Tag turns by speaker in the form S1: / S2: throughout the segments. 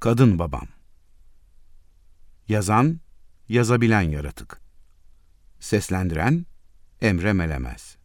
S1: Kadın babam. Yazan, yazabilen yaratık. Seslendiren, Emre Melemez.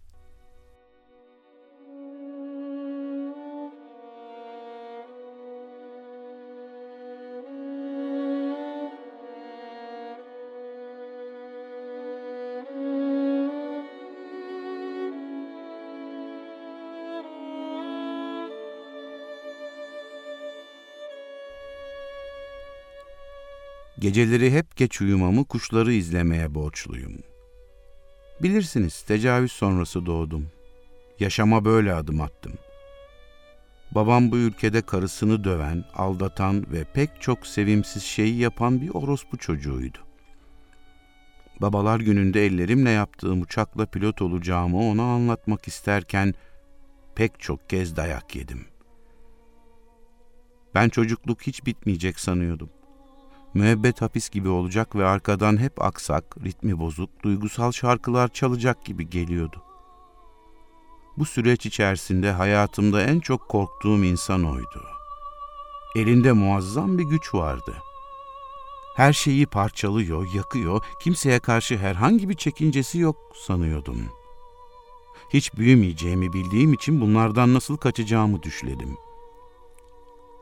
S1: Geceleri hep geç uyumamı kuşları izlemeye borçluyum. Bilirsiniz tecavüz sonrası doğdum. Yaşama böyle adım attım. Babam bu ülkede karısını döven, aldatan ve pek çok sevimsiz şeyi yapan bir orospu çocuğuydu. Babalar gününde ellerimle yaptığım uçakla pilot olacağımı ona anlatmak isterken pek çok kez dayak yedim. Ben çocukluk hiç bitmeyecek sanıyordum müebbet hapis gibi olacak ve arkadan hep aksak, ritmi bozuk, duygusal şarkılar çalacak gibi geliyordu. Bu süreç içerisinde hayatımda en çok korktuğum insan oydu. Elinde muazzam bir güç vardı. Her şeyi parçalıyor, yakıyor, kimseye karşı herhangi bir çekincesi yok sanıyordum. Hiç büyümeyeceğimi bildiğim için bunlardan nasıl kaçacağımı düşledim.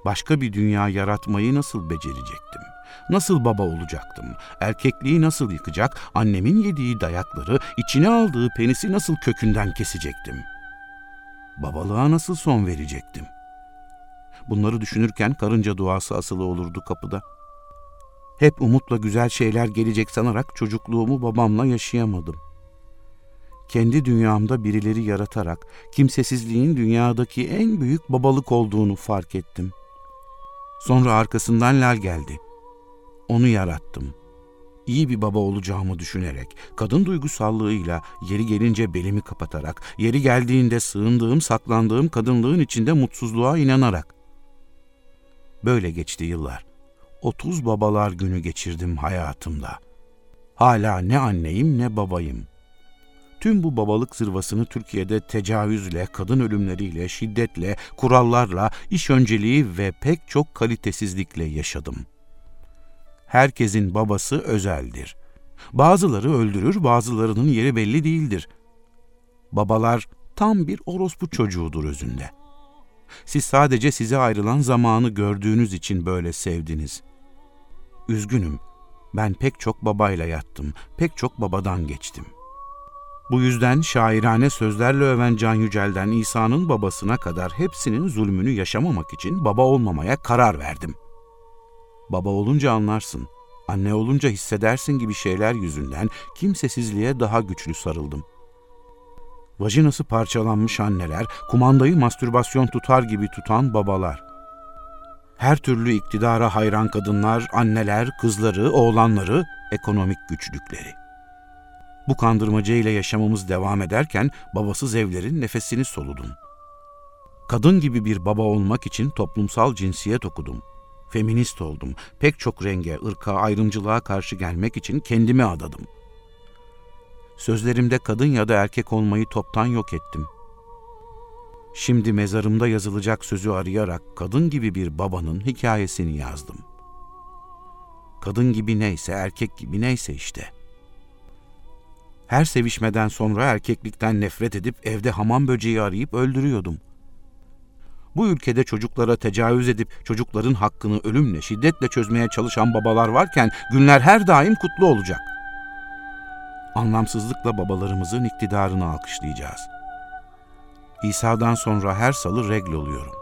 S1: Başka bir dünya yaratmayı nasıl becerecektim? Nasıl baba olacaktım? Erkekliği nasıl yıkacak? Annemin yediği dayakları, içine aldığı penisi nasıl kökünden kesecektim? Babalığa nasıl son verecektim? Bunları düşünürken karınca duası asılı olurdu kapıda. Hep umutla güzel şeyler gelecek sanarak çocukluğumu babamla yaşayamadım. Kendi dünyamda birileri yaratarak kimsesizliğin dünyadaki en büyük babalık olduğunu fark ettim. Sonra arkasından Lal geldi.'' Onu yarattım. İyi bir baba olacağımı düşünerek, kadın duygusallığıyla, yeri gelince belimi kapatarak, yeri geldiğinde sığındığım, saklandığım kadınlığın içinde mutsuzluğa inanarak. Böyle geçti yıllar. Otuz babalar günü geçirdim hayatımda. Hala ne anneyim ne babayım. Tüm bu babalık zırvasını Türkiye'de tecavüzle, kadın ölümleriyle, şiddetle, kurallarla, iş önceliği ve pek çok kalitesizlikle yaşadım.'' Herkesin babası özeldir. Bazıları öldürür, bazılarının yeri belli değildir. Babalar tam bir orospu çocuğudur özünde. Siz sadece size ayrılan zamanı gördüğünüz için böyle sevdiniz. Üzgünüm, ben pek çok babayla yattım, pek çok babadan geçtim. Bu yüzden şairane sözlerle öven Can Yücel'den İsa'nın babasına kadar hepsinin zulmünü yaşamamak için baba olmamaya karar verdim.'' Baba olunca anlarsın, anne olunca hissedersin gibi şeyler yüzünden kimsesizliğe daha güçlü sarıldım. Vajinası parçalanmış anneler, kumandayı mastürbasyon tutar gibi tutan babalar. Her türlü iktidara hayran kadınlar, anneler, kızları, oğlanları, ekonomik güçlükleri. Bu kandırmaca ile yaşamamız devam ederken babasız evlerin nefesini soludum. Kadın gibi bir baba olmak için toplumsal cinsiyet okudum feminist oldum. Pek çok renge, ırka, ayrımcılığa karşı gelmek için kendimi adadım. Sözlerimde kadın ya da erkek olmayı toptan yok ettim. Şimdi mezarımda yazılacak sözü arayarak kadın gibi bir babanın hikayesini yazdım. Kadın gibi neyse, erkek gibi neyse işte. Her sevişmeden sonra erkeklikten nefret edip evde hamam böceği arayıp öldürüyordum.'' Bu ülkede çocuklara tecavüz edip çocukların hakkını ölümle, şiddetle çözmeye çalışan babalar varken günler her daim kutlu olacak. Anlamsızlıkla babalarımızın iktidarını alkışlayacağız. İsa'dan sonra her salı regl oluyorum.